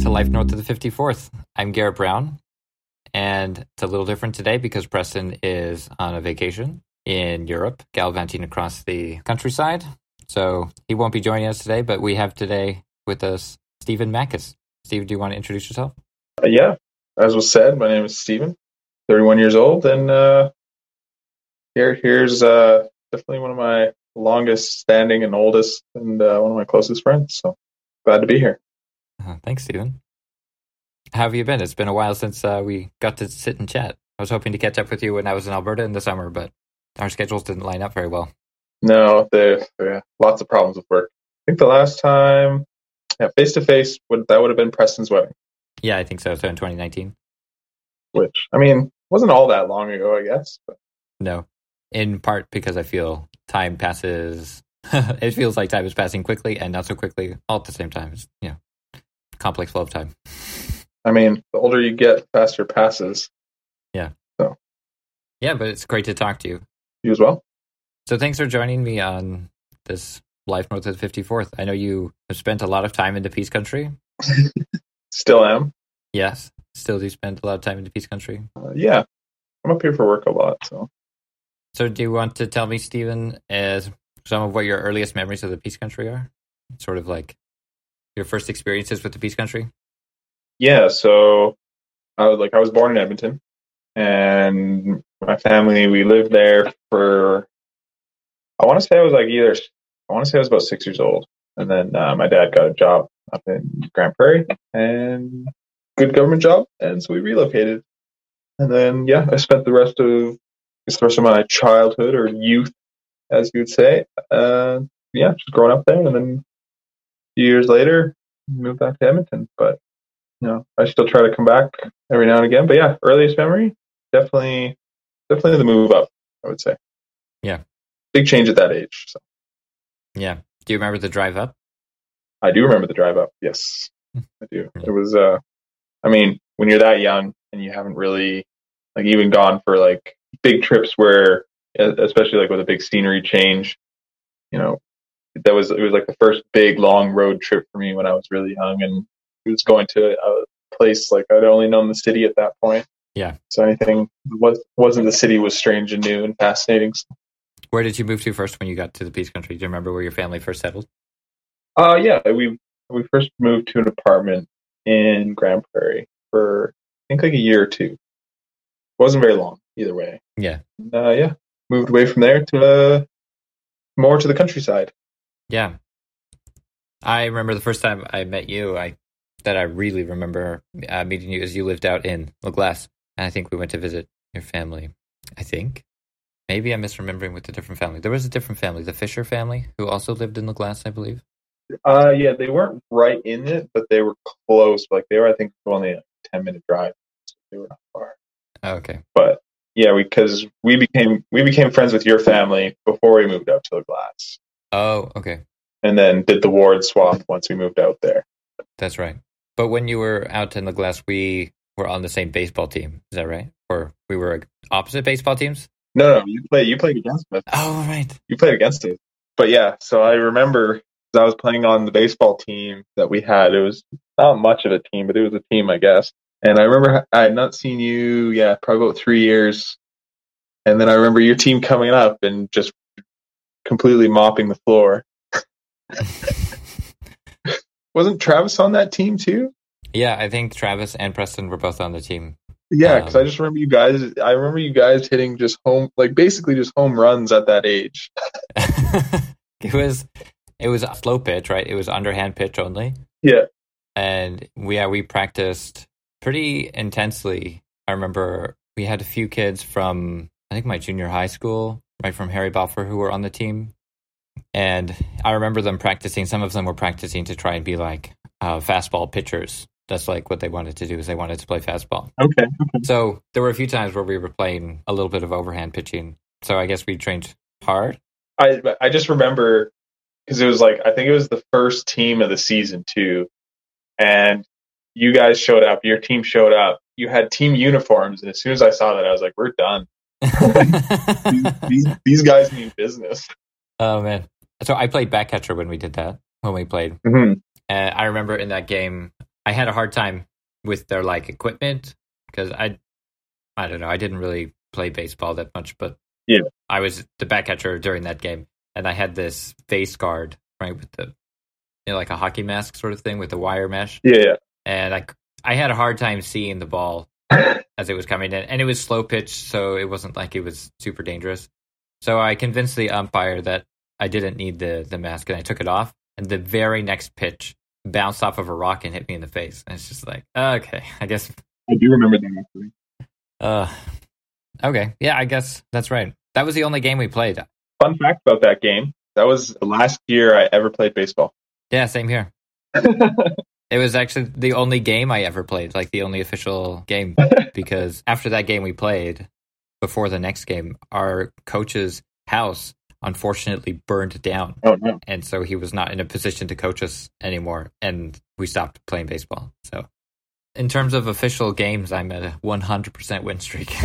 to Life North of the 54th. I'm Garrett Brown, and it's a little different today because Preston is on a vacation in Europe, gallivanting across the countryside. So he won't be joining us today, but we have today with us Stephen Mackes. Steve, do you want to introduce yourself? Uh, yeah, as was said, my name is Stephen, 31 years old, and uh, here here's uh, definitely one of my longest standing and oldest, and uh, one of my closest friends. So glad to be here. Uh, thanks, Stephen. How have you been? It's been a while since uh, we got to sit and chat. I was hoping to catch up with you when I was in Alberta in the summer, but our schedules didn't line up very well. No, there yeah, lots of problems with work. I think the last time, yeah, face to face, would that would have been Preston's wedding. Yeah, I think so. So in 2019. Which I mean, wasn't all that long ago, I guess. But. No, in part because I feel time passes. it feels like time is passing quickly and not so quickly all at the same time. It's you know, complex flow of time. I mean, the older you get, the faster passes. Yeah. So. Yeah, but it's great to talk to you. You as well. So thanks for joining me on this Life North of 54th. I know you have spent a lot of time in the Peace Country. Still am. Yes. Still do spend a lot of time in the Peace Country. Uh, yeah. I'm up here for work a lot, so. So do you want to tell me, Stephen, as some of what your earliest memories of the Peace Country are? Sort of like your first experiences with the Peace Country? Yeah, so I was like I was born in Edmonton and my family we lived there for I want to say I was like either I want to say I was about six years old, and then uh, my dad got a job up in Grande Prairie and good government job, and so we relocated. And then yeah, I spent the rest of the rest of my childhood or youth, as you would say, uh, yeah, just growing up there, and then few years later moved back to Edmonton. But you know, I still try to come back every now and again. But yeah, earliest memory definitely definitely the move up. I would say. Yeah. Big change at that age. So. Yeah. Do you remember the drive up? I do remember the drive up. Yes, I do. It was. uh I mean, when you're that young and you haven't really like even gone for like big trips where, especially like with a big scenery change, you know, that was it was like the first big long road trip for me when I was really young, and it was going to a place like I'd only known the city at that point. Yeah. So anything was wasn't the city was strange and new and fascinating. Where did you move to first when you got to the Peace Country? Do you remember where your family first settled? Uh yeah, we we first moved to an apartment in Grande Prairie for I think like a year or two. wasn't very long either way. Yeah. Uh, yeah. Moved away from there to uh, more to the countryside. Yeah. I remember the first time I met you. I that I really remember uh, meeting you as you lived out in La Glace, and I think we went to visit your family. I think maybe I'm misremembering with a different family. There was a different family, the Fisher family, who also lived in La Glace, I believe. Uh, yeah, they weren't right in it, but they were close. Like they were, I think, only a ten minute drive. So they were not far. Oh, okay. But yeah, because we, we became we became friends with your family before we moved out to La Glace. Oh, okay. And then did the ward swap once we moved out there. That's right. But when you were out in La Glace, we were on the same baseball team. Is that right? Or we were opposite baseball teams? No, no, you played. You played against us. Oh, right. You played against us. But yeah, so I remember I was playing on the baseball team that we had. It was not much of a team, but it was a team, I guess. And I remember I had not seen you, yeah, probably about three years. And then I remember your team coming up and just completely mopping the floor. Wasn't Travis on that team too? Yeah, I think Travis and Preston were both on the team. Yeah, because um, I just remember you guys. I remember you guys hitting just home, like basically just home runs at that age. it was, it was a slow pitch, right? It was underhand pitch only. Yeah, and we yeah we practiced pretty intensely. I remember we had a few kids from I think my junior high school, right from Harry Balfour, who were on the team, and I remember them practicing. Some of them were practicing to try and be like uh, fastball pitchers. That's like what they wanted to do is they wanted to play fastball. Okay. So there were a few times where we were playing a little bit of overhand pitching. So I guess we trained hard. I I just remember because it was like I think it was the first team of the season too, and you guys showed up. Your team showed up. You had team uniforms, and as soon as I saw that, I was like, "We're done." these, these, these guys mean business. Oh man! So I played back catcher when we did that. When we played, mm-hmm. and I remember in that game, I had a hard time with their like equipment because I, I don't know, I didn't really play baseball that much, but Yeah. I was the back catcher during that game, and I had this face guard right with the, you know, like a hockey mask sort of thing with the wire mesh, Yeah, and I I had a hard time seeing the ball. As it was coming in, and it was slow pitch, so it wasn't like it was super dangerous. So I convinced the umpire that I didn't need the the mask, and I took it off. And the very next pitch bounced off of a rock and hit me in the face. And it's just like, okay, I guess. I do remember that actually. Uh, okay, yeah, I guess that's right. That was the only game we played. Fun fact about that game: that was the last year I ever played baseball. Yeah, same here. It was actually the only game I ever played, like the only official game, because after that game we played, before the next game, our coach's house unfortunately burned down. oh no! And so he was not in a position to coach us anymore. And we stopped playing baseball. So, in terms of official games, I'm at a 100% win streak.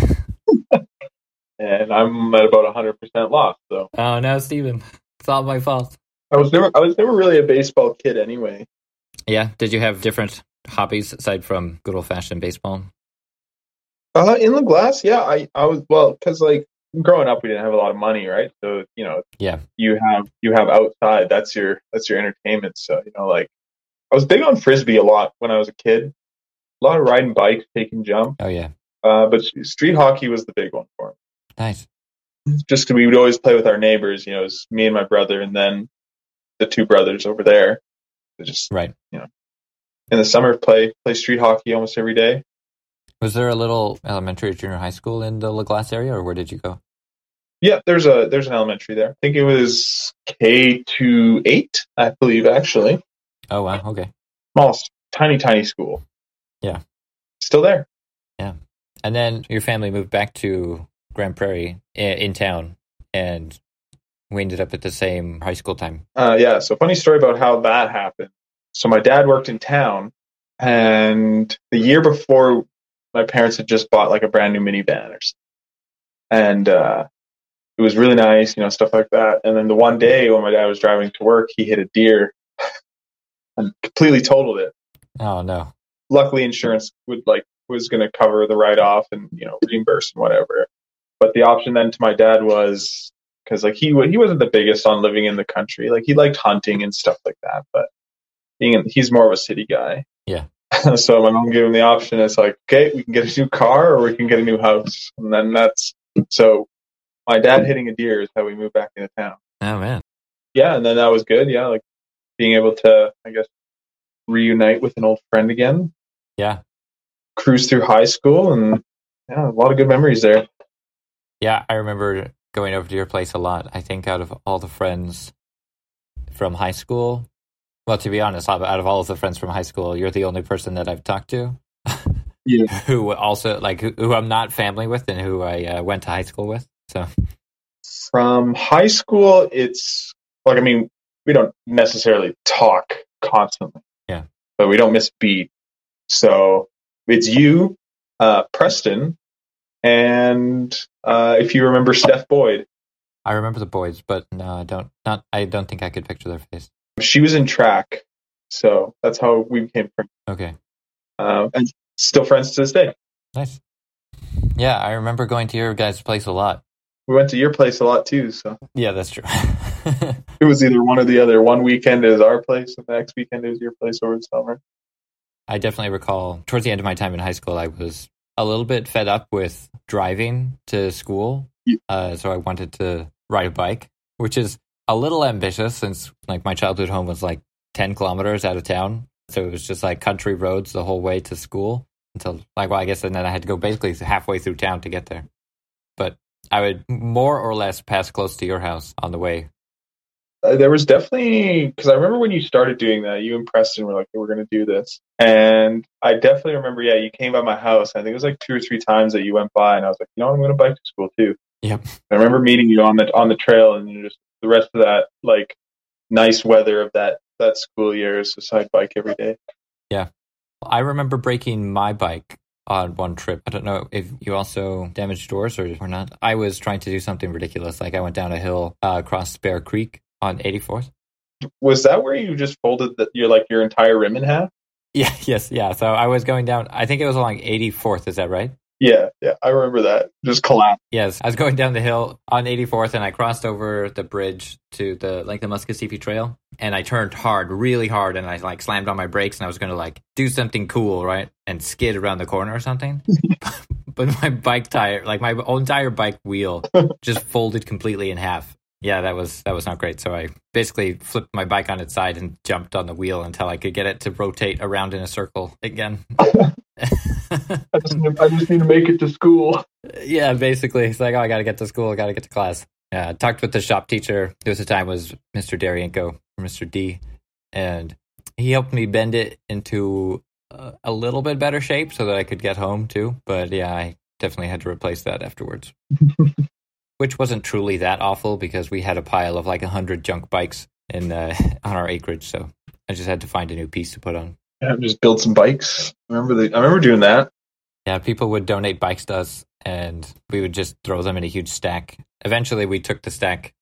And I'm at about 100 percent loss. So oh, no, Steven. It's all my fault. I was never I was never really a baseball kid anyway. Yeah. Did you have different hobbies aside from good old fashioned baseball? Uh, in La Glace, yeah. I I was well because like growing up we didn't have a lot of money, right? So you know Yeah. you have you have outside. That's your that's your entertainment. So you know like I was big on frisbee a lot when I was a kid. A lot of riding bikes, taking jump. Oh, yeah. Uh, but street hockey was the big one for me. Nice. Just we would always play with our neighbors. You know, it was me and my brother, and then the two brothers over there. Just Right. You know, in the summer, play play street hockey almost every day. Was there a little elementary or junior high school in the La Glace area, or where did you go? Yeah, there's a there's an elementary there. I think it was K to eight, I believe, actually. Oh, wow. Okay. Small, tiny, tiny school. Yeah. Still there. Yeah, and then your family moved back to Grande Prairie i- in town, and we ended up at the same high school time. Uh, yeah. So funny story about how that happened. So my dad worked in town, and the year before, my parents had just bought like a brand new minivan or something. and uh, it was really nice, you know, stuff like that. And then the one day when my dad was driving to work, he hit a deer and completely totaled it. Oh, no. luckily insurance would like was going to cover the write off and you know reimburse and whatever. But the option then to my dad was because like he he wasn't the biggest on living in the country. Like he liked hunting and stuff like that, but being in, he's more of a city guy. Yeah. so my mom gave him the option. It's like okay, we can get a new car or we can get a new house, and then that's so. My dad hitting a deer is how we moved back into town. Oh, man. Yeah, and then that was good. Yeah, like being able to, I guess, reunite with an old friend again Yeah. cruise through high school and yeah, a lot of good memories there. Yeah, I remember going over to your place a lot. I think out of all the friends from high school, well, to be honest, out of all of the friends from high school, you're the only person that I've talked to Yeah. who also like who, who I'm not family with and who I uh, went to high school with. So From high school, it's like I mean, we don't necessarily talk constantly. Yeah. But we don't miss beat. So it's you, uh, Preston, and uh, if you remember Steph Boyd, I remember the boys, but no, I don't. Not I don't think I could picture their face. she was in track. So that's how we became friends. Okay, Um, and still friends to this day. nice. Yeah, I remember going to your guys' place a lot. We went to your place a lot too. So Yeah, that's true. it was either one or the other. One weekend is our place, and the next weekend is your place over the summer. I definitely recall towards the end of my time in high school, I was a little bit fed up with driving to school. Uh, so I wanted to ride a bike, which is a little ambitious since like my childhood home was like 10 kilometers out of town. So it was just like country roads the whole way to school until like, well, I guess, and then I had to go basically halfway through town to get there. But I would more or less pass close to your house on the way. Uh, there was definitely because I remember when you started doing that, you and Preston were like, "We're going to do this," and I definitely remember. Yeah, you came by my house. I think it was like two or three times that you went by, and I was like, "You know. I'm going to bike to school too." Yep. I remember meeting you on the on the trail, and just the rest of that like nice weather of that that school year is just I'd bike every day. Yeah, I remember breaking my bike on one trip. I don't know if you also damaged doors or, or not. I was trying to do something ridiculous. Like I went down a hill uh, across Bear Creek on 84th. Was that where you just folded the, your like your entire rim in half? Yeah, yes, yeah. So I was going down. I think it was along 84th. Is that right? Yeah, yeah, I remember that. Just collapsed. Yes, I was going down the hill on 84th, and I crossed over the bridge to the like the Muskogee Trail, and I turned hard, really hard, and I like slammed on my brakes, and I was going to like do something cool, right, and skid around the corner or something. but my bike tire, like my entire bike wheel, just folded completely in half. Yeah, that was that was not great. So I basically flipped my bike on its side and jumped on the wheel until I could get it to rotate around in a circle again. I, just need, I just need to make it to school. Yeah, basically, it's like, oh, I got to get to school, I got to get to class. Yeah, I talked with the shop teacher. There was a time was Mr. Darienko, Mr. D, and he helped me bend it into uh, a little bit better shape so that I could get home too. But yeah, I definitely had to replace that afterwards, which wasn't truly that awful because we had a pile of like a hundred junk bikes in uh, on our acreage. So I just had to find a new piece to put on. Yeah, just build some bikes. I remember the, I remember doing that. Yeah, people would donate bikes to us, and we would just throw them in a huge stack. Eventually, we took the stack.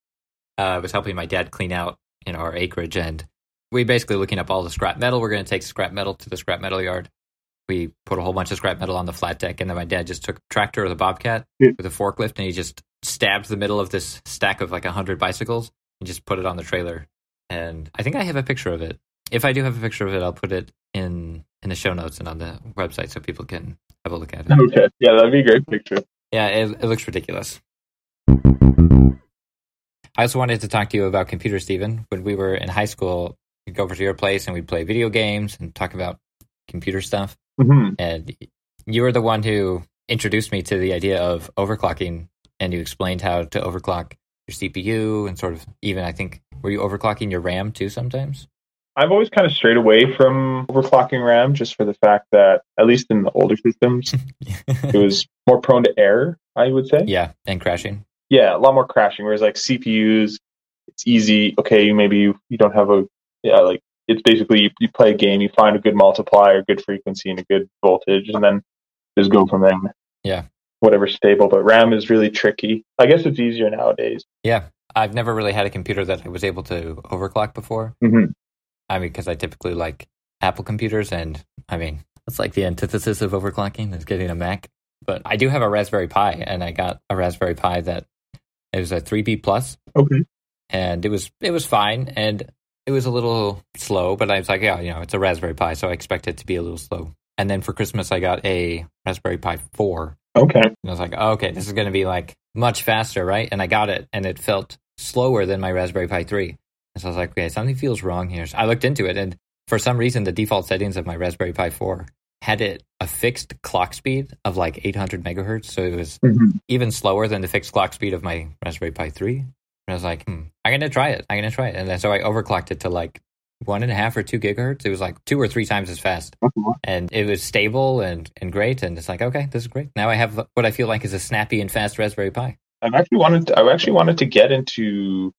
Uh, I was helping my dad clean out in our acreage, and we basically looking up all the scrap metal. We're going to take scrap metal to the scrap metal yard. We put a whole bunch of scrap metal on the flat deck, and then my dad just took a tractor or the bobcat with a forklift, and he just stabbed the middle of this stack of like a hundred bicycles and just put it on the trailer. And I think I have a picture of it. If I do have a picture of it, I'll put it in in the show notes and on the website so people can have a look at it. Okay, yeah, that'd be a great picture. Yeah, it, it looks ridiculous. I also wanted to talk to you about computers, Stephen. When we were in high school, we'd go over to your place and we'd play video games and talk about computer stuff. hmm And you were the one who introduced me to the idea of overclocking, and you explained how to overclock your CPU and sort of even I think were you overclocking your RAM too sometimes? I've always kind of strayed away from overclocking RAM just for the fact that, at least in the older systems, it was more prone to error, I would say. yeah, and crashing. Yeah, a lot more crashing. Whereas like CPUs, it's easy. Okay, maybe you, you don't have a, yeah, like it's basically you, you play a game, you find a good multiplier, good frequency, and a good voltage, and then just go from there. Yeah. Whatever's stable. But RAM is really tricky. I guess it's easier nowadays. Yeah, I've never really had a computer that I was able to overclock before. hmm I mean, because I typically like Apple computers, and I mean, it's like the antithesis of overclocking is getting a Mac. But I do have a Raspberry Pi, and I got a Raspberry Pi that it was a 3B plus, Okay. and it was it was fine, and it was a little slow, but I was like, yeah, you know, it's a Raspberry Pi, so I expect it to be a little slow. And then for Christmas, I got a Raspberry Pi 4, Okay. and I was like, oh, okay, this is going to be like much faster, right? And I got it, and it felt slower than my Raspberry Pi 3. And so I was like, okay, something feels wrong here. So I looked into it, and for some reason, the default settings of my Raspberry Pi 4 had it a fixed clock speed of like 800 megahertz. So it was hmm even slower than the fixed clock speed of my Raspberry Pi 3. And I was like, hmm, I'm going to try it. I'm going to try it. And then so I overclocked it to like one and a half or two gigahertz. It was like two or three times as fast. Uh-huh. And it was stable and, and great. And it's like, okay, this is great. Now I have what I feel like is a snappy and fast Raspberry Pi. I've actually wanted. To, I've actually wanted to get into.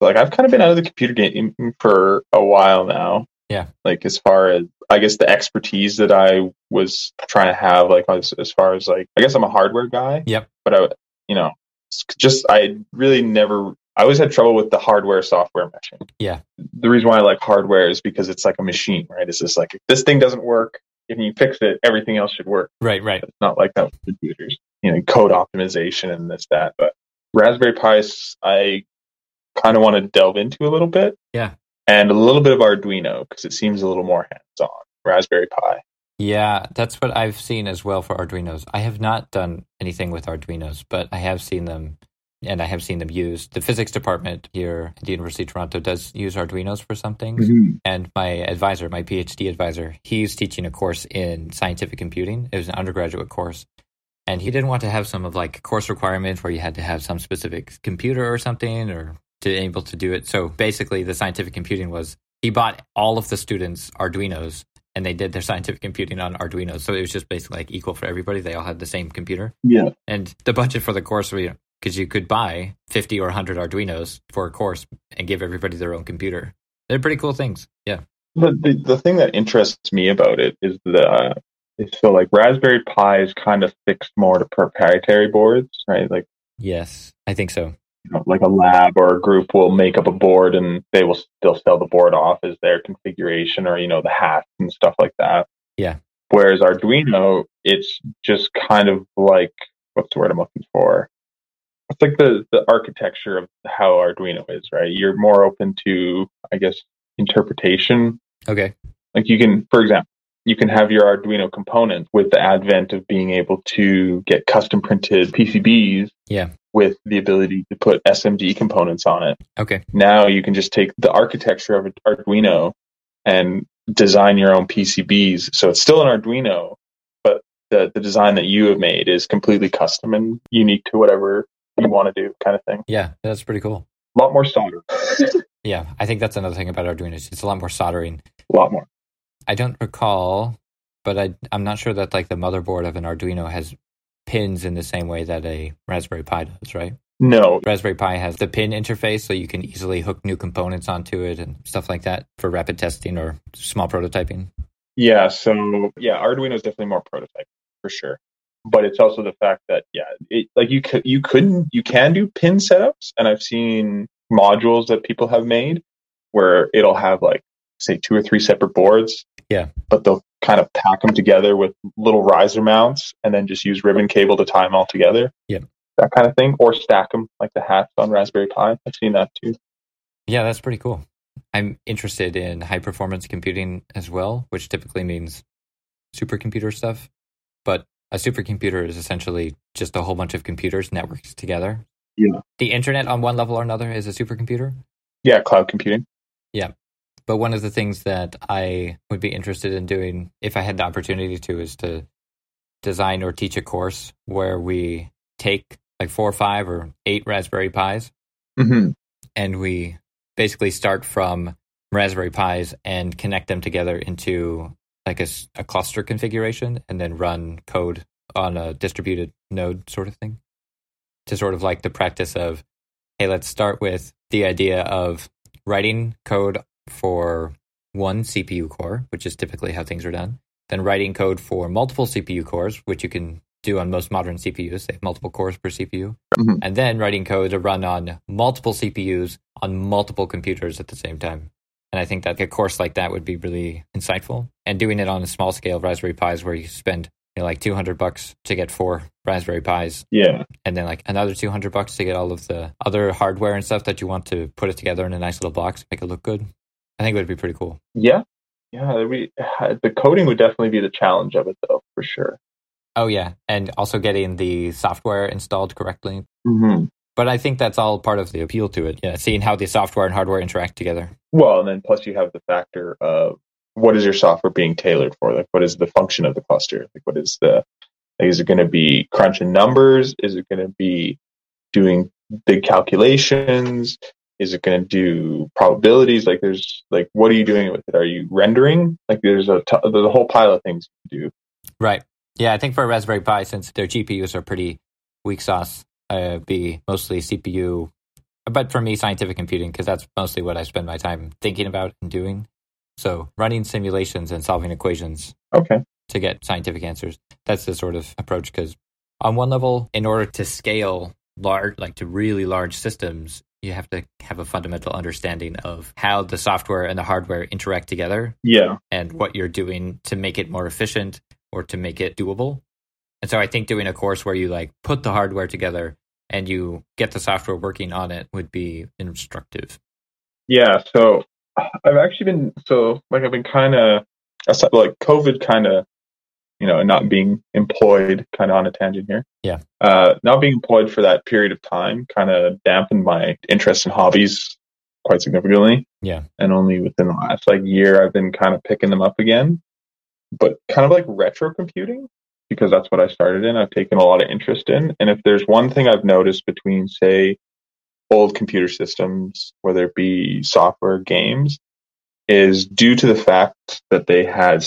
Like I've kind of been out of the computer game for a while now. Yeah. Like as far as I guess the expertise that I was trying to have, like as, as far as like I guess I'm a hardware guy. Yep. But I, you know, just I really never. I always had trouble with the hardware software meshing. Yeah. The reason why I like hardware is because it's like a machine, right? It's just like if this thing doesn't work, if you fix it, everything else should work. Right, right. It's not like that with computers, you know, code optimization and this, that. But Raspberry Pis, I kind of want to delve into a little bit. Yeah. And a little bit of Arduino because it seems a little more hands on. Raspberry Pi. Yeah, that's what I've seen as well for Arduinos. I have not done anything with Arduinos, but I have seen them and I have seen them used. The physics department here at the University of Toronto does use Arduinos for some things. Mm-hmm. And my advisor, my PhD advisor, he's teaching a course in scientific computing. It was an undergraduate course. And he didn't want to have some of like course requirements where you had to have some specific computer or something or to be able to do it. So basically the scientific computing was he bought all of the students Arduinos and they did their scientific computing on Arduinos. So it was just basically like equal for everybody. They all had the same computer. Yeah. And the budget for the course, because you could buy 50 or 100 Arduinos for a course and give everybody their own computer. They're pretty cool things. Yeah. But the, the thing that interests me about it is the, uh, is so like Raspberry Pi is kind of fixed more to proprietary boards, right? Like Yes, I think so. you know, like a lab or a group will make up a board and they will still sell the board off as their configuration or you know the hats and stuff like that. Yeah. Whereas Arduino, it's just kind of like what's the word I'm looking for? It's like the the architecture of how Arduino is, right? You're more open to, I guess, interpretation. Okay. Like you can, for example, you can have your Arduino component with the advent of being able to get custom printed PCBs. Yeah. With the ability to put SMD components on it. Okay. Now you can just take the architecture of an Arduino and design your own PCBs. So it's still an Arduino, but the, the design that you have made is completely custom and unique to whatever you want to do, kind of thing. Yeah, that's pretty cool. A lot more solder. yeah, I think that's another thing about Arduino. It's a lot more soldering. A lot more. I don't recall, but I I'm not sure that like the motherboard of an Arduino has pins in the same way that a Raspberry Pi does, right? No. Raspberry Pi has the pin interface so you can easily hook new components onto it and stuff like that for rapid testing or small prototyping. Yeah, so yeah, Arduino is definitely more prototype for sure. But it's also the fact that yeah, it, like you could you couldn't mm-hmm. you can do pin setups and I've seen modules that people have made where it'll have like say two or three separate boards yeah. But they'll kind of pack them together with little riser mounts and then just use ribbon cable to tie them all together. Yeah. That kind of thing. Or stack them like the hats on Raspberry Pi. I've seen that too. Yeah, that's pretty cool. I'm interested in high performance computing as well, which typically means supercomputer stuff. But a supercomputer is essentially just a whole bunch of computers networked together. Yeah. The internet on one level or another is a supercomputer. Yeah, cloud computing. Yeah. But one of the things that I would be interested in doing, if I had the opportunity to, is to design or teach a course where we take like four or five or eight Raspberry Pis mm-hmm. and we basically start from Raspberry Pis and connect them together into like a, a cluster configuration and then run code on a distributed node sort of thing. To sort of like the practice of, hey, let's start with the idea of writing code for one CPU core, which is typically how things are done, then writing code for multiple CPU cores, which you can do on most modern CPUs. They have multiple cores per CPU. Mm-hmm. And then writing code to run on multiple CPUs on multiple computers at the same time. And I think that a course like that would be really insightful. And doing it on a small scale Raspberry Pis where you spend you know, like 200 bucks to get four Raspberry Pis. Yeah. And then like another 200 bucks to get all of the other hardware and stuff that you want to put it together in a nice little box, make it look good. I think it would be pretty cool. Yeah, yeah. We, the coding would definitely be the challenge of it, though, for sure. Oh yeah, and also getting the software installed correctly. Mm-hmm. But I think that's all part of the appeal to it. Yeah, seeing how the software and hardware interact together. Well, and then plus you have the factor of what is your software being tailored for? Like, what is the function of the cluster? Like, what is the like, is it going to be crunching numbers? Is it going to be doing big calculations? is it going to do probabilities like there's like what are you doing with it are you rendering like there's a t- there's a whole pile of things to do right yeah i think for a raspberry pi since their gpus are pretty weak sauce uh, be mostly cpu but for me scientific computing because that's mostly what i spend my time thinking about and doing so running simulations and solving equations okay to get scientific answers that's the sort of approach because on one level in order to scale large like to really large systems you have to have a fundamental understanding of how the software and the hardware interact together. Yeah. And what you're doing to make it more efficient or to make it doable. And so I think doing a course where you like put the hardware together and you get the software working on it would be instructive. Yeah. So I've actually been, so like I've been kind of, like COVID kind of you know, not being employed, kind of on a tangent here. Yeah. Uh, not being employed for that period of time kind of dampened my interest in hobbies quite significantly. Yeah. And only within the last like year, I've been kind of picking them up again. But kind of like retro computing, because that's what I started in. I've taken a lot of interest in. And if there's one thing I've noticed between, say, old computer systems, whether it be software, games, is due to the fact that they had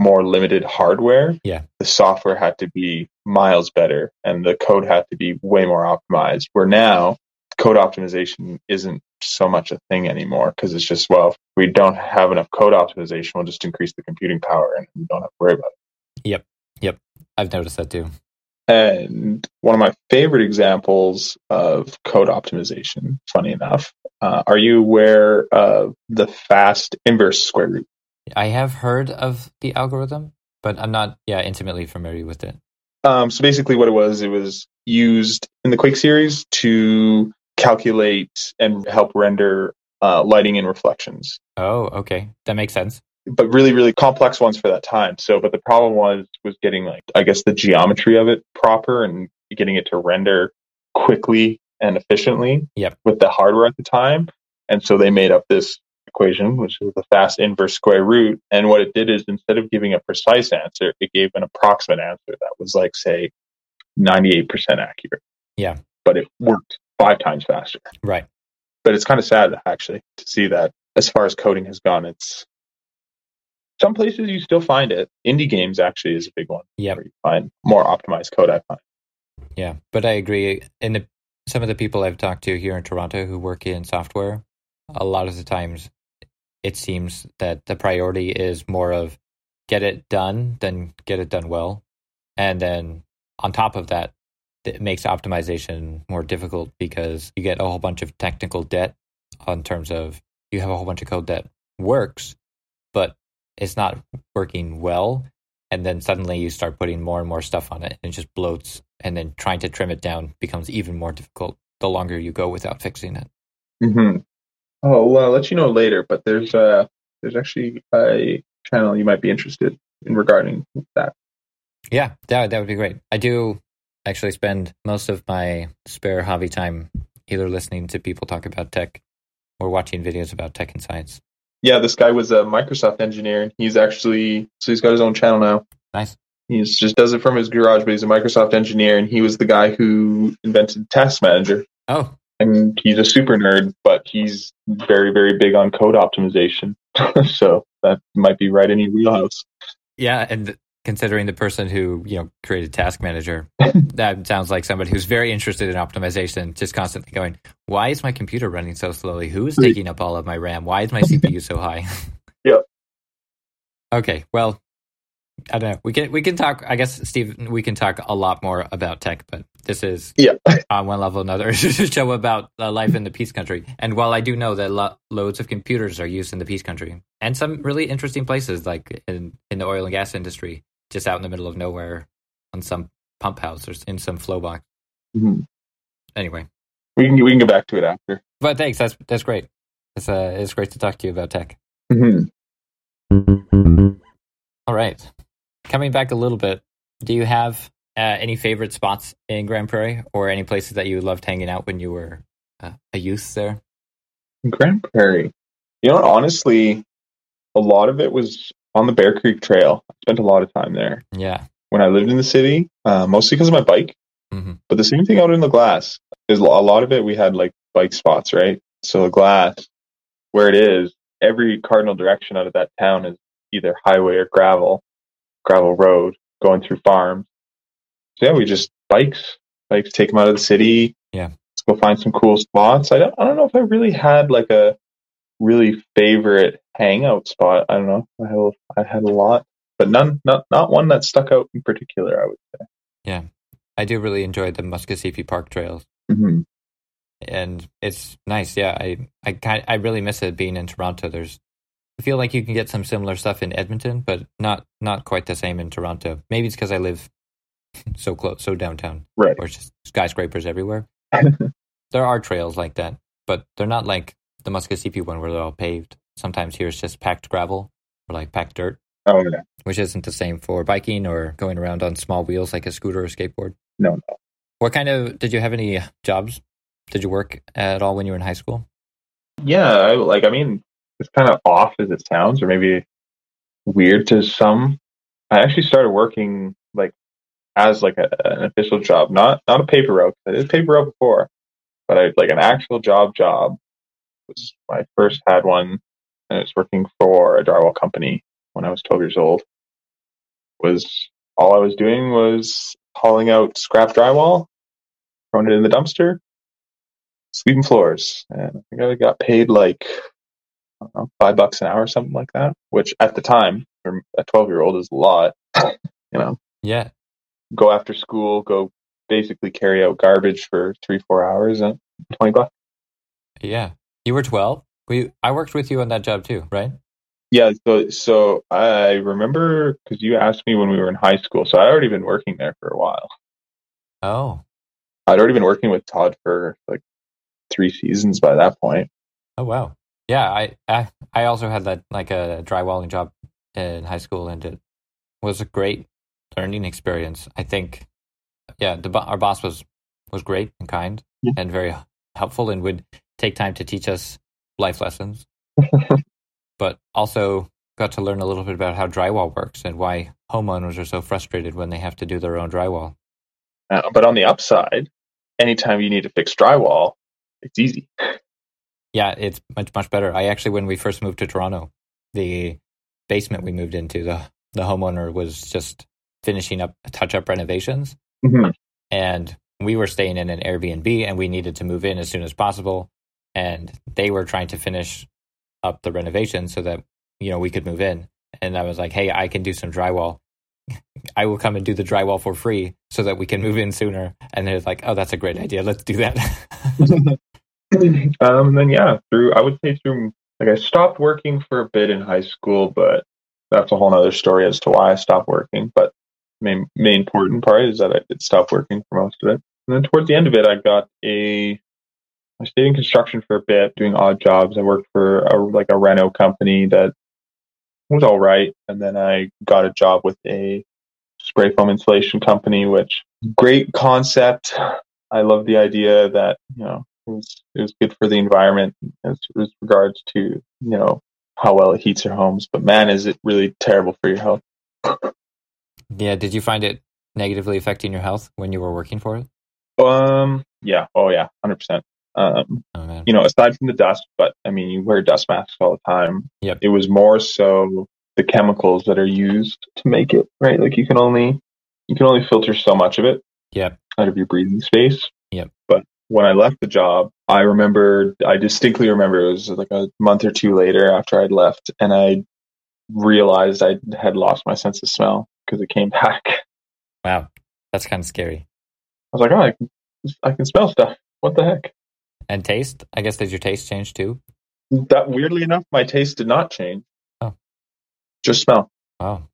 more limited hardware. Yeah. The software had to be miles better and the code had to be way more optimized. Where now code optimization isn't so much a thing anymore because it's just, well, if we don't have enough code optimization, we'll just increase the computing power and we don't have to worry about it. Yep. I've noticed that too. And one of my favorite examples of code optimization, funny enough, uh, are you aware of the fast inverse square root? I have heard of the algorithm, but I'm not, yeah, intimately familiar with it. Um, so basically, what it was, it was used in the Quake series to calculate and help render uh, lighting and reflections. Oh, okay, that makes sense. But really, really complex ones for that time. So, but the problem was was getting like I guess the geometry of it proper and getting it to render quickly and efficiently Yep. with the hardware at the time. And so they made up this equation, which is the fast inverse square root. And what it did is instead of giving a precise answer, it gave an approximate answer that was like, say, 98% accurate. Yeah. But it worked five times faster. Right. But it's kind of sad, actually, to see that as far as coding has gone, it's some places you still find it. Indie games actually is a big one Yeah, you find more optimized code, I find. Yeah, but I agree. In the, some of the people I've talked to here in Toronto who work in software, a lot of the times it seems that the priority is more of get it done than get it done well. And then on top of that, it makes optimization more difficult because you get a whole bunch of technical debt on terms of you have a whole bunch of code that works, but it's not working well. And then suddenly you start putting more and more stuff on it and it just bloats. And then trying to trim it down becomes even more difficult the longer you go without fixing it. Mm-hmm. Oh, well, I'll let you know later, but there's uh there's actually a channel you might be interested in regarding that. Yeah, that, that would be great. I do actually spend most of my spare hobby time either listening to people talk about tech or watching videos about tech and science. Yeah, this guy was a Microsoft engineer, and he's actually so he's got his own channel now. Nice. He's just does it from his garage, but he's a Microsoft engineer, and he was the guy who invented Task Manager. Oh, And he's a super nerd, but he's very, very big on code optimization. so that might be right in your wheelhouse. yeah. And considering the person who, you know, created Task Manager, that sounds like somebody who's very interested in optimization, just constantly going, why is my computer running so slowly? Who is taking up all of my RAM? Why is my CPU so high? Yep. Okay. Well, I don't know. We can we can talk. I guess Steve, we can talk a lot more about tech, but this is Yeah. on one level or another show about uh, life in the peace country. And while I do know that lo- loads of computers are used in the peace country and some really interesting places, like in in the oil and gas industry, just out in the middle of nowhere on some pump house or in some flow box. Mhm. Anyway, We can we can get back to it after. but thanks. That's that's great. It's uh, it's great to talk to you about tech. Mhm. All right. Coming back a little bit, do you have uh, any favorite spots in Grande Prairie or any places that you loved hanging out when you were uh, a youth there? Grande Prairie. You know, honestly, a lot of it was on the Bear Creek Trail. I spent a lot of time there Yeah. when I lived in the city, uh, mostly because of my bike. hmm But the same thing out in La Glace. is a lot of it. We had like bike spots, right? So La Glace, where it is, every cardinal direction out of that town is either highway or gravel, gravel road going through farms. So yeah, we just bikes, bikes take them out of the city. Yeah. Let's go find some cool spots. I don't, I don't know if I really had like a really favorite hangout spot. I don't know. I had, I had a lot, but none, not, not one that stuck out in particular. I would say. Yeah. I do really enjoy the Muskoseepi Park trails. Mm-hmm. and it's nice. Yeah, I I kind I really miss it being in Toronto. There's I feel like you can get some similar stuff in Edmonton, but not not quite the same in Toronto. Maybe it's because I live so close, so downtown, Right. it's just skyscrapers everywhere. there are trails like that, but they're not like the Muskoseepi one where they're all paved. Sometimes here it's just packed gravel or like packed dirt, Oh yeah. which isn't the same for biking or going around on small wheels like a scooter or skateboard. No, no. What kind of did you have any jobs? Did you work at all when you were in high school? Yeah, I, like I mean, it's kind of off as it sounds, or maybe weird to some. I actually started working like as like a, an official job, not not a paper route. I did paper route before, but I like an actual job. Job was when I first had one, and I was working for a drywall company when I was twelve years old. Was all I was doing was hauling out scrap drywall, throwing it in the dumpster, sweeping floors, and I think I got paid like I don't know, five bucks an hour or something like that, which at the time for a twelve year old is a lot. You know, Yeah. go after school, go basically carry out garbage for three, four hours and 20 bucks. Yeah. You were 12? We I worked with you on that job too, right? Yeah, so so I remember because you asked me when we were in high school, so I'd already been working there for a while. Oh. I'd already been working with Todd for like three seasons by that point. Oh wow. Yeah, I I, I also had that like a drywalling job in high school and it was a great learning experience. I think yeah, the our boss was was great and kind Yeah. and very helpful and would take time to teach us life lessons. but also got to learn a little bit about how drywall works and why homeowners are so frustrated when they have to do their own drywall. Uh, but on the upside, anytime you need to fix drywall, it's easy. Yeah, it's much much better. I actually, when we first moved to Toronto, the basement we moved into, the the homeowner was just finishing up touch up renovations, Mhm. and we were staying in an Airbnb, and we needed to move in as soon as possible, and they were trying to finish up the renovation so that you know we could move in. And I was like, "Hey, I can do some drywall. I will come and do the drywall for free so that we can move in sooner." And they're like, "Oh, that's a great idea. Let's do that." um, and then yeah, through I would say through like I stopped working for a bit in high school, but that's a whole other story as to why I stopped working. But main main important part is that I did stop working for most of it. And then towards the end of it, I got a I stayed in construction for a bit, doing odd jobs. I worked for a, like a reno company that was all right, and then I got a job with a spray foam insulation company, which great concept. I love the idea that you know it was it was good for the environment as, as regards to you know how well it heats your homes. But man, is it really terrible for your health? yeah, did you find it negatively affecting your health when you were working for it? Um, yeah, oh yeah, hundred percent. Um, Oh you know, aside from the dust, but I mean, you wear dust masks all the time. Yep. It was more so the chemicals that are used to make it, right? Like you can only you can only filter so much of it Yep. out of your breathing space. Yep. But when I left the job, I remember I distinctly remember it was like a month or two later after I'd left and I realized I had lost my sense of smell because it came back. Wow. That's kind of scary. I was like, oh, I can, I can smell stuff. What the heck? And taste? I guess did your taste change too? That weirdly enough, my taste did not change. Oh. Just smell. Wow.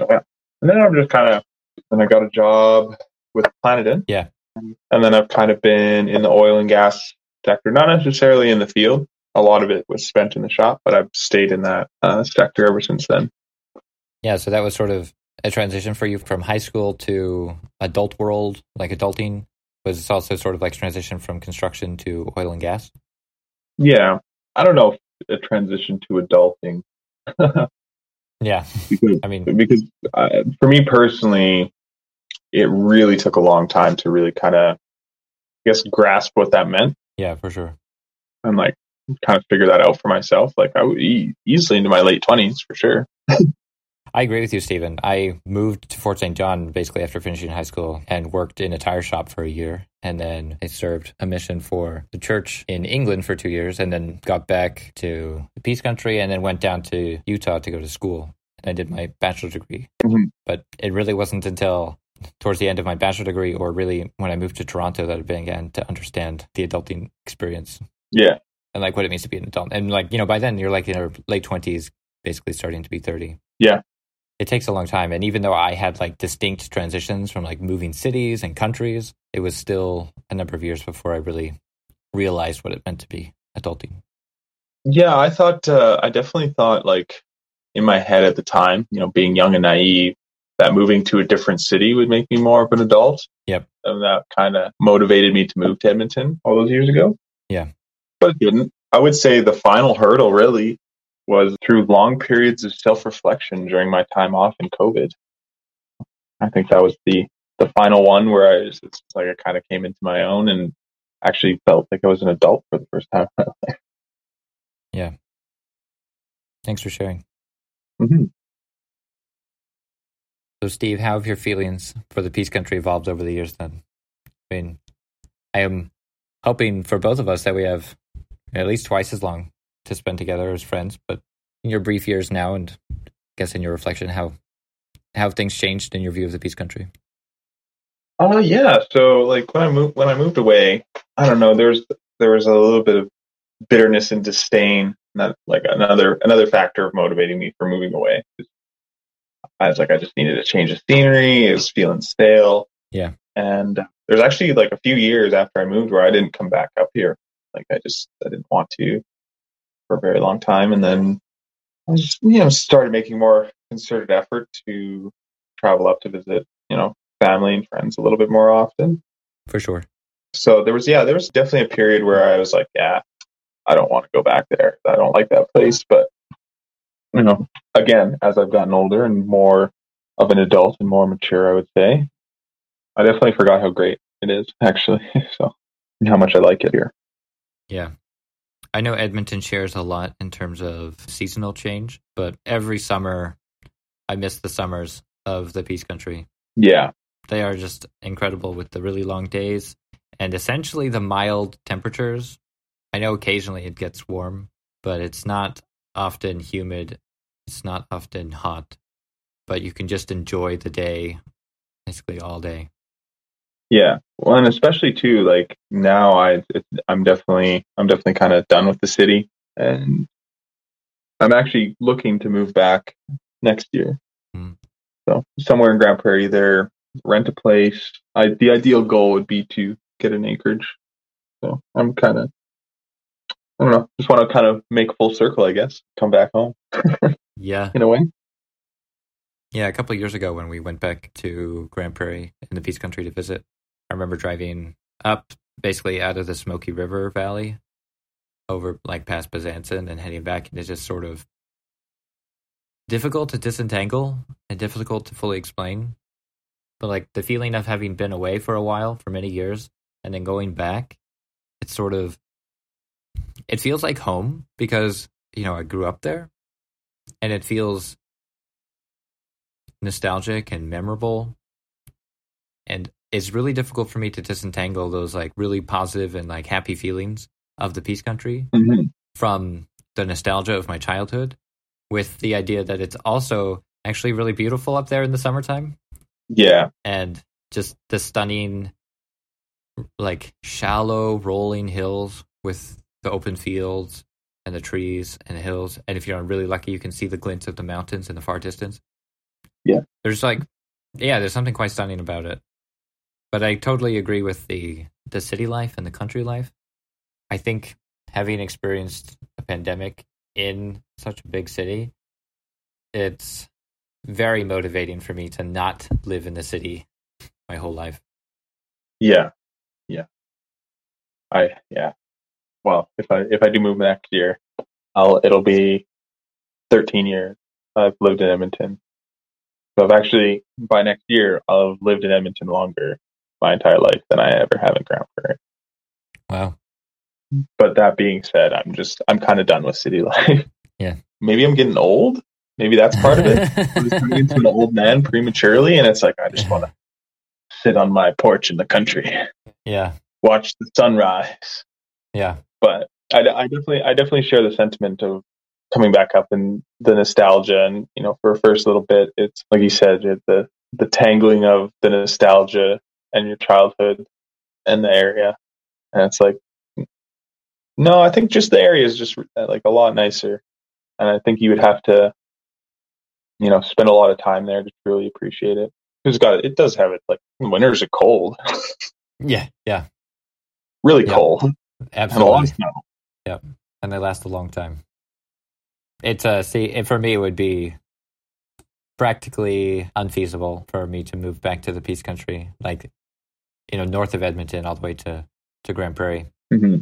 Oh. Yeah. And then I'm just kind of, then I got a job with Planet In. Yeah. And then I've kind of been in the oil and gas sector, not necessarily in the field. A lot of it was spent in the shop, but I've stayed in that uh, sector ever since then. Yeah, so that was sort of a transition for you from high school to adult world, like adulting. Was this also sort of like transition from construction to oil and gas? Yeah. I don't know if a transition to adulting. Yeah. because I mean, because uh, for me personally, it really took a long time to really kind of, I guess, grasp what that meant yeah, for sure. and like kind of figure that out for myself. Like I would e- easily into my late twenties for sure. I agree with you, Stephen. I moved to Fort St. John basically after finishing high school and worked in a tire shop for a year. And then I served a mission for the church in England for two years and then got back to the Peace Country and then went down to Utah to go to school. And I did my bachelor's degree. Mhm. But it really wasn't until towards the end of my bachelor degree or really when I moved to Toronto that I began to understand the adulting experience Yeah, and like what it means to be an adult. And like, you know, by then you're like in your late twenties, basically starting to be 30. Yeah. It takes a long time. And even though I had like distinct transitions from like moving cities and countries, it was still a number of years before I really realized what it meant to be adulting. yeah. I thought uh, I definitely thought like in my head at the time, you know, being young and naive, that moving to a different city would make me more of an adult. Yep. and that kind of motivated me to move to Edmonton all those years ago. Yeah. but it didn't. I would say the final hurdle really was through long periods of self reflection during my time off in COVID. I think that was the the final one where I was it's like I kind of came into my own and actually felt like I was an adult for the first time. Yeah. Thanks for sharing. hmm So, Steve, how have your feelings for the Peace Country evolved over the years then? I mean, I am hoping for both of us that we have at least twice as long to spend together as friends, but in your brief years now and I guess in your reflection, how how have things changed in your view of the Peace Country? Oh uh, yeah. So like when I moved when I moved away, I don't know. There's there was a little bit of bitterness and disdain. That like another another factor of motivating me for moving away. I was like, I just needed a change of scenery. It was feeling stale. Yeah. And there's actually like a few years after I moved where I didn't come back up here. Like I just I didn't want to for a very long time, and then I just you know started making more concerted effort to travel up to visit you know family and friends a little bit more often. For sure. So there was yeah there was definitely a period where I was like yeah I don't want to go back there. I don't like that place, but you know again as I've gotten older and more of an adult and more mature, I would say I definitely forgot how great it is actually. so how much I like it here. Yeah. I know Edmonton shares a lot in terms of seasonal change, but every summer I miss the summers of the Peace Country. Yeah. They are just incredible with the really long days and essentially the mild temperatures. I know occasionally it gets warm, but it's not often humid. It's not often hot, but you can just enjoy the day basically all day. Yeah, well, and especially too, like now, I it, I'm definitely I'm definitely kind of done with the city, and I'm actually looking to move back next year. Mm. So somewhere in Grande Prairie, there, rent a place. I the ideal goal would be to get an acreage. So I'm kind of I don't know, just want to kind of make full circle, I guess. Come back home. yeah, in a way. Yeah, a couple years ago when we went back to Grande Prairie in the Peace Country to visit, I remember driving up basically out of the Smoky River Valley over like past Bezanson and heading back, and it's just sort of difficult to disentangle and difficult to fully explain. But like the feeling of having been away for a while, for many years, and then going back, it's sort of it feels like home because you know I grew up there, and it feels nostalgic and memorable. And it's really difficult for me to disentangle those like really positive and like happy feelings of the peace country mm-hmm. from the nostalgia of my childhood with the idea that it's also actually really beautiful up there in the summertime. Yeah. And just the stunning like shallow rolling hills with the open fields and the trees and the hills and if you're really lucky you can see the glints of the mountains in the far distance. Yeah. There's like yeah, there's something quite stunning about it. But I totally agree with the the city life and the country life. I think having experienced a pandemic in such a big city, it's very motivating for me to not live in the city my whole life. Yeah. Yeah. I yeah. Well, if I if I do move next year, I'll it'll be 13 years I've lived in Edmonton. So I've actually by next year I'll have lived in Edmonton longer my entire life than I ever have in Grande Prairie. Wow. But that being said, I'm just I'm kind of done with city life. Yeah. Maybe I'm getting old. Maybe that's part of it. I'm turning into an old man prematurely, and it's like I just want to sit on my porch in the country. Yeah. Watch the sunrise. Yeah. But I, I definitely I definitely share the sentiment of coming back up and the nostalgia and you know for a first little bit it's like you said the the tangling of the nostalgia and your childhood and the area. And it's like, no, I think just the area is just like a lot nicer. And I think you would have to, you know, spend a lot of time there to truly appreciate it. Because got it does have it like winters are cold. yeah, yeah, really cold. Absolutely. And yeah, and they last a long time. It's uh, see, for me, it would be practically unfeasible for me to move back to the Peace Country. Like you know, north of Edmonton all the way to, to Grande Prairie. Mm-hmm.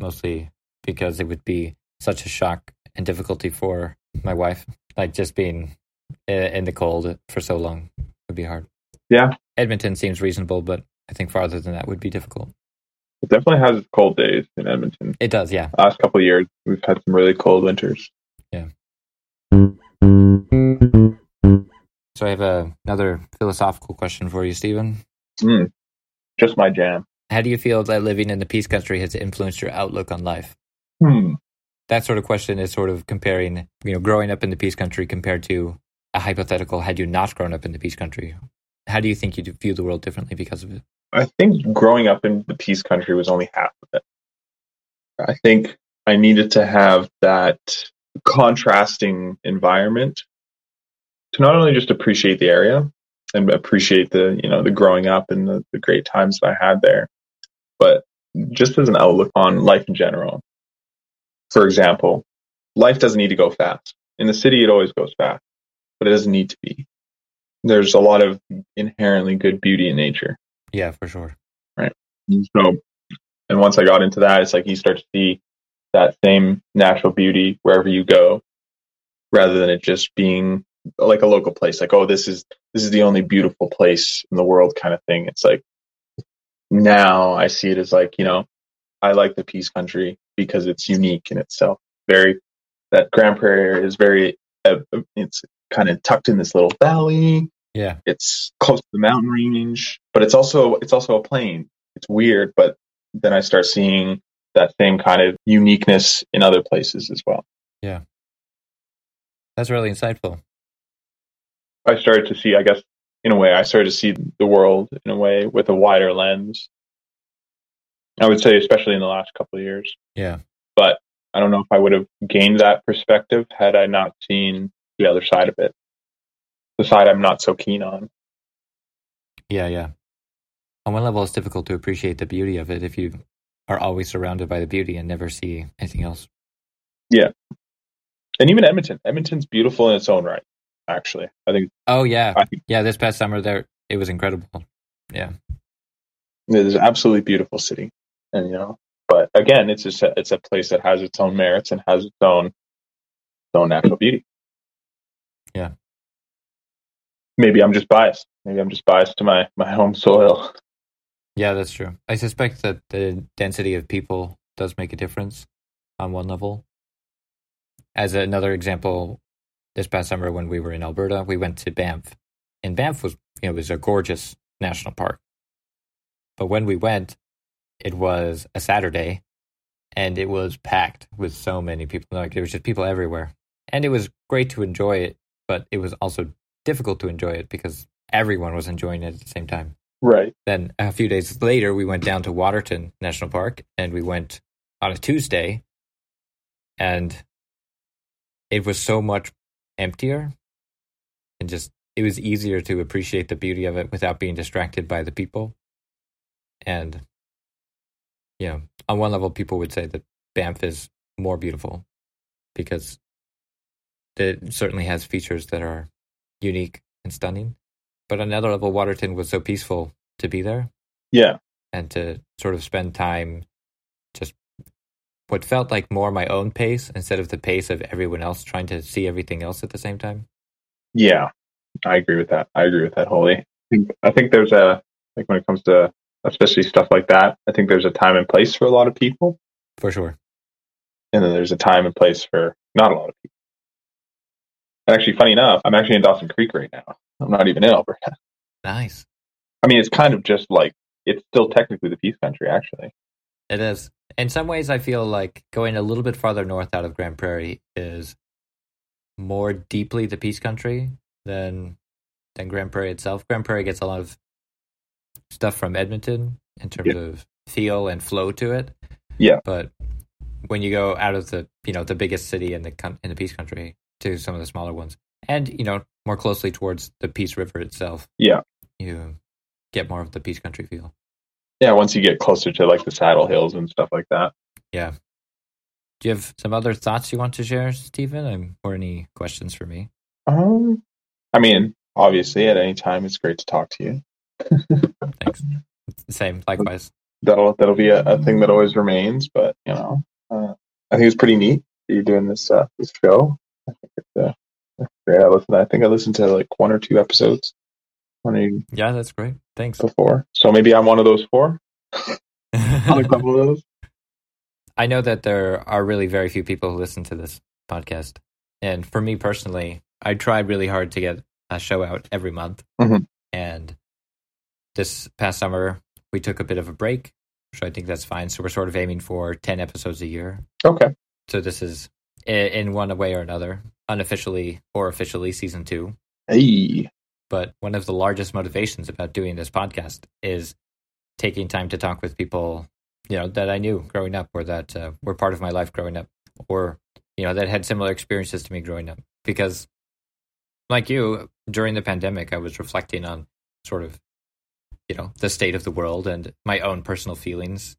Mostly because it would be such a shock and difficulty for my wife. Like just being in the cold for so long would be hard. Yeah. Edmonton seems reasonable, but I think farther than that would be difficult. It definitely has cold days in Edmonton. It does, yeah. Last couple of years, we've had some really cold winters. Yeah. So I have a, another philosophical question for you, Stephen. Mm just my jam. How do you feel that living in the peace country has influenced your outlook on life? Hmm. That sort of question is sort of comparing, you know, growing up in the peace country compared to a hypothetical had you not grown up in the peace country. how do you think you'd view the world differently because of it? I think growing up in the peace country was only half of it. I think I needed to have that contrasting environment to not only just appreciate the area and appreciate the you know the growing up and the, the great times that I had there, but just as an outlook on life in general. For example, life doesn't need to go fast. In the city, it always goes fast, but it doesn't need to be. There's a lot of inherently good beauty in nature. Yeah, for sure. Right. So, and once I got into that, it's like you start to see that same natural beauty wherever you go, rather than it just being like a local place. Like, oh, this is this is the only beautiful place in the world, kind of thing. It's like now I see it as like you know, I like the Peace Country because it's unique in itself. Very that Grande Prairie area is very uh, it's kind of tucked in this little valley. Yeah, it's close to the mountain range, but it's also it's also a plain. It's weird, but then I start seeing that same kind of uniqueness in other places as well. Yeah, that's really insightful. I started to see, I guess, in a way, I started to see the world in a way with a wider lens. I would say, especially in the last couple of years. Yeah. But I don't know if I would have gained that perspective had I not seen the other side of it, the side I'm not so keen on. Yeah, yeah. On one level, it's difficult to appreciate the beauty of it if you are always surrounded by the beauty and never see anything else. Yeah. And even Edmonton. Edmonton's beautiful in its own right, actually. I think. Oh, yeah. I yeah, this past summer, there it was incredible. Yeah. it is an absolutely beautiful city. And, you know, but again, it's just a, it's a place that has its own merits and has its own, its own natural beauty. Yeah. Maybe I'm just biased. Maybe I'm just biased to my, my home soil. Yeah, that's true. I suspect that the density of people does make a difference on one level. As another example, this past summer when we were in Alberta, we went to Banff, and Banff was you know was a gorgeous national park. But when we went, it was a Saturday, and it was packed with so many people. Like there was just people everywhere, and it was great to enjoy it, but it was also difficult to enjoy it because everyone was enjoying it at the same time. Right. Then a few days later, we went down to Waterton National Park and we went on a Tuesday and it was so much emptier and just it was easier to appreciate the beauty of it without being distracted by the people. And you know, on one level people would say that Banff is more beautiful because it certainly has features that are unique and stunning. But on another level, Waterton was so peaceful to be there. Yeah. And to sort of spend time what felt like more my own pace instead of the pace of everyone else trying to see everything else at the same time. Yeah. I agree with that. I agree with that wholly. I think, I think there's a, like when it comes to especially stuff like that, I think there's a time and place for a lot of people. For sure. And then there's a time and place for not a lot of people. And actually, funny enough, I'm actually in Dawson Creek right now. I'm not even in Alberta. Nice. I mean, it's kind of just like it's still technically the Peace Country, actually. It is. In some ways, I feel like going a little bit farther north out of Grande Prairie is more deeply the Peace Country than than Grande Prairie itself. Grande Prairie gets a lot of stuff from Edmonton in terms Yeah. of feel and flow to it. Yeah. But when you go out of the you know the biggest city in the in the Peace Country to some of the smaller ones, and you know more closely towards the Peace River itself, Yeah. you get more of the Peace Country feel. Yeah. Once you get closer to like the Saddle Hills and stuff like that. Yeah. Do you have some other thoughts you want to share, Stephen, um, or any questions for me? Um, I mean, obviously, at any time, it's great to talk to you. Thanks. Same, likewise. That'll that'll be a, a thing that always remains. But you know, uh, I think it's pretty neat that you're doing this uh, this show. I think it's uh, great. I listen. I think I listened to like one or two episodes, or Yeah, that's great. Thanks. before. So maybe I'm one of those four. A couple of those. I know that there are really very few people who listen to this podcast. And for me personally, I tried really hard to get a show out every month. Mhm. And this past summer, we took a bit of a break, which I think that's fine. So we're sort of aiming for 10 episodes a year. Okay. So this is, in one way or another, unofficially or officially season two. Hey. But one of the largest motivations about doing this podcast is taking time to talk with people, you know, that I knew growing up or that uh, were part of my life growing up or, you know, that had similar experiences to me growing up. Because, like you, during the pandemic, I was reflecting on sort of, you know, the state of the world and my own personal feelings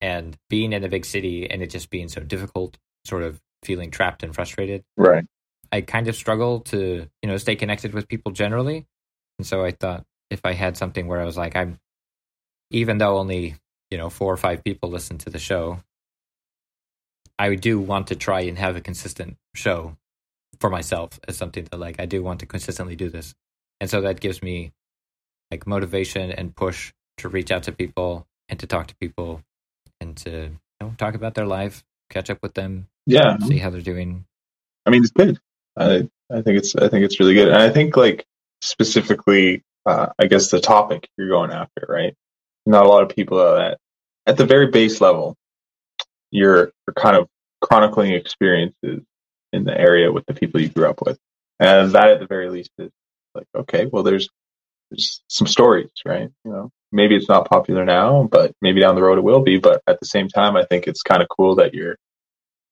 and being in a big city and it just being so difficult, sort of feeling trapped and frustrated. Right. I kind of struggle to, you know, stay connected with people generally. And so I thought if I had something where I was like, I'm, even though only, you know, four or five people listen to the show, I do want to try and have a consistent show for myself as something that like I do want to consistently do this. And so that gives me like motivation and push to reach out to people and to talk to people and to you know, talk about their life, catch up with them, Yeah. see how they're doing. I mean, it's good. I I think it's I think it's really good, and I think like specifically, uh, I guess the topic you're going after, right? Not a lot of people that at the very base level, you're you're kind of chronicling experiences in the area with the people you grew up with, and that at the very least is like okay, well, there's there's some stories, right? You know, maybe it's not popular now, but maybe down the road it will be. But at the same time, I think it's kind of cool that you're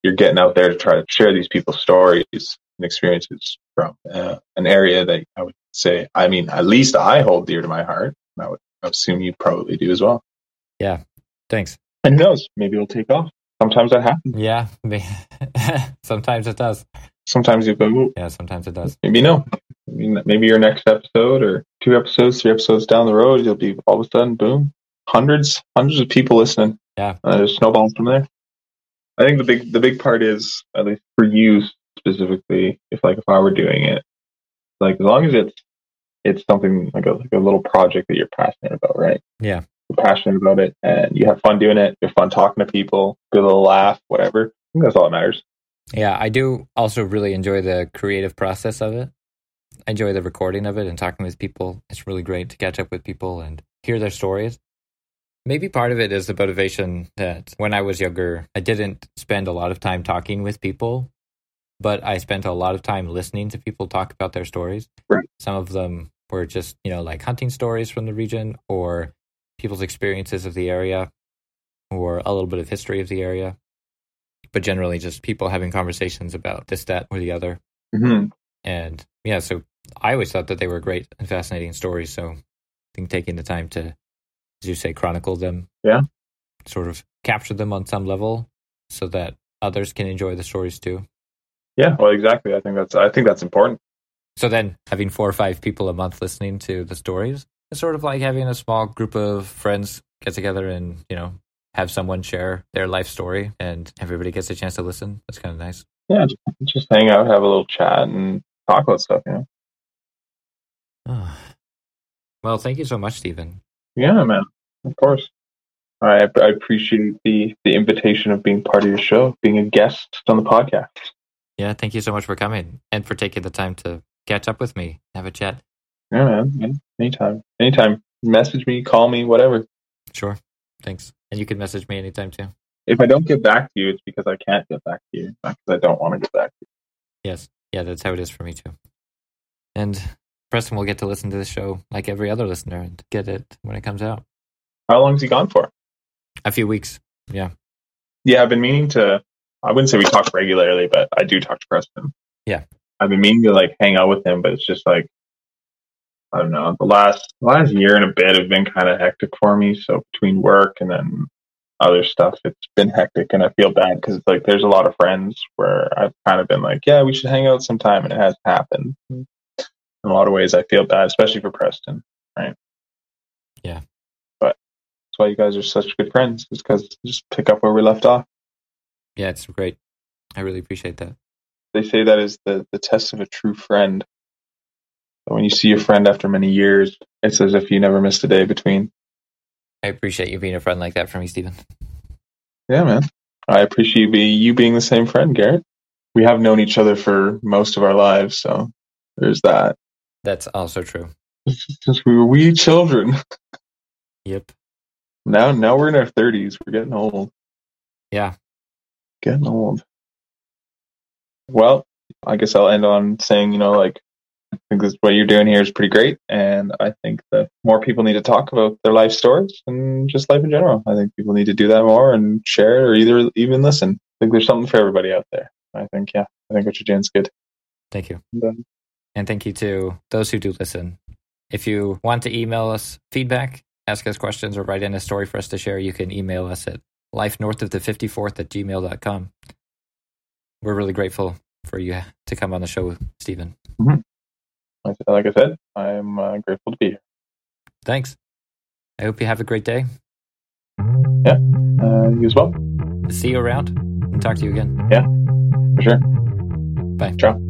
you're getting out there to try to share these people's stories and experiences from uh, an area that I would say, I mean, at least I hold dear to my heart. I would assume you probably do as well. Yeah. Thanks. And who knows? Maybe it'll take off. Sometimes that happens. Yeah. sometimes it does. Sometimes you go, "Ooh, Yeah, sometimes it does. maybe no. Maybe your next episode or two episodes, three episodes down the road, you'll be all of a sudden, boom, hundreds, hundreds of people listening. Yeah. Uh, there's snowballs from there. I think the big the big part is at least for you specifically. If like if I were doing it, like as long as it's it's something like a like a little project that you're passionate about, right? Yeah. You're passionate about it and you have fun doing it. You're fun talking to people, good little laugh, whatever. I think that's all that matters. Yeah, I do also really enjoy the creative process of it. I enjoy the recording of it and talking with people. It's really great to catch up with people and hear their stories. Maybe part of it is the motivation that when I was younger, I didn't spend a lot of time talking with people, but I spent a lot of time listening to people talk about their stories. Right. Some of them were just, you know, like hunting stories from the region or people's experiences of the area or a little bit of history of the area but generally just people having conversations about this, that, or the other. hmm And yeah, so I always thought that they were great and fascinating stories. So I think taking the time to, as you say, chronicle them, Yeah. sort of capture them on some level, so that others can enjoy the stories too. Yeah, well, exactly. I think that's I think that's important. So then having four or five people a month listening to the stories is sort of like having a small group of friends get together and you know have someone share their life story and everybody gets a chance to listen. That's kind of nice. Yeah, just, just hang out, have a little chat, and talk about stuff. You know. Oh. Well, thank you so much, Stephen. Yeah, man. Of course. I, I appreciate the the invitation of being part of your show, being a guest on the podcast. Yeah, thank you so much for coming and for taking the time to catch up with me, have a chat. Yeah, man. Anytime, anytime. Message me, call me, whatever. Sure. Thanks. And you can message me anytime too. If I don't get back to you, it's because I can't get back to you, not because I don't want to get back to you. Yes. Yeah, that's how it is for me too. And Preston will get to listen to the show like every other listener and get it when it comes out. How long long's he gone for? A few weeks. Yeah. Yeah, I've been meaning to. I wouldn't say we talk regularly, but I do talk to Preston. Yeah. I've been meaning to like hang out with him, but it's just like I don't know. The last last year and a bit have been kind of hectic for me. So between work and then other stuff, it's been hectic, and I feel bad because it's like there's a lot of friends where I've kind of been like, yeah, we should hang out sometime, and it hasn't happened. Mm. In a lot of ways, I feel bad, especially for Preston. Right. Yeah. But that's why you guys are such good friends, is because just pick up where we left off. Yeah, it's great. I really appreciate that. they say that is the, the test of a true friend. When you see a friend after many years, it's as if you never missed a day between. I appreciate you being a friend like that for me, Stephen. Yeah, man. I appreciate you being the same friend, Garrett. We have known each other for most of our lives, so there's that. That's also true. Since we were wee children. Yep. Now now we're in our thirties. We're getting old. Yeah. Getting old. Well, I guess I'll end on saying, you know, like I think this, what you're doing here is pretty great, and I think that more people need to talk about their life stories and just life in general. I think people need to do that more and share, or either even listen. I think there's something for everybody out there. I think, yeah, I think what you're doing is good. Thank you. And, um, And thank you to those who do listen. If you want to email us feedback, ask us questions, or write in a story for us to share, you can email us at life north of the 54th at gmail.com. We're really grateful for you to come on the show, Stephen. like like I said, I'm uh, grateful to be here. Thanks. I hope you have a great day. Yeah, uh, you as well, See you around and talk to you again. Yeah, for sure. Bye. Ciao.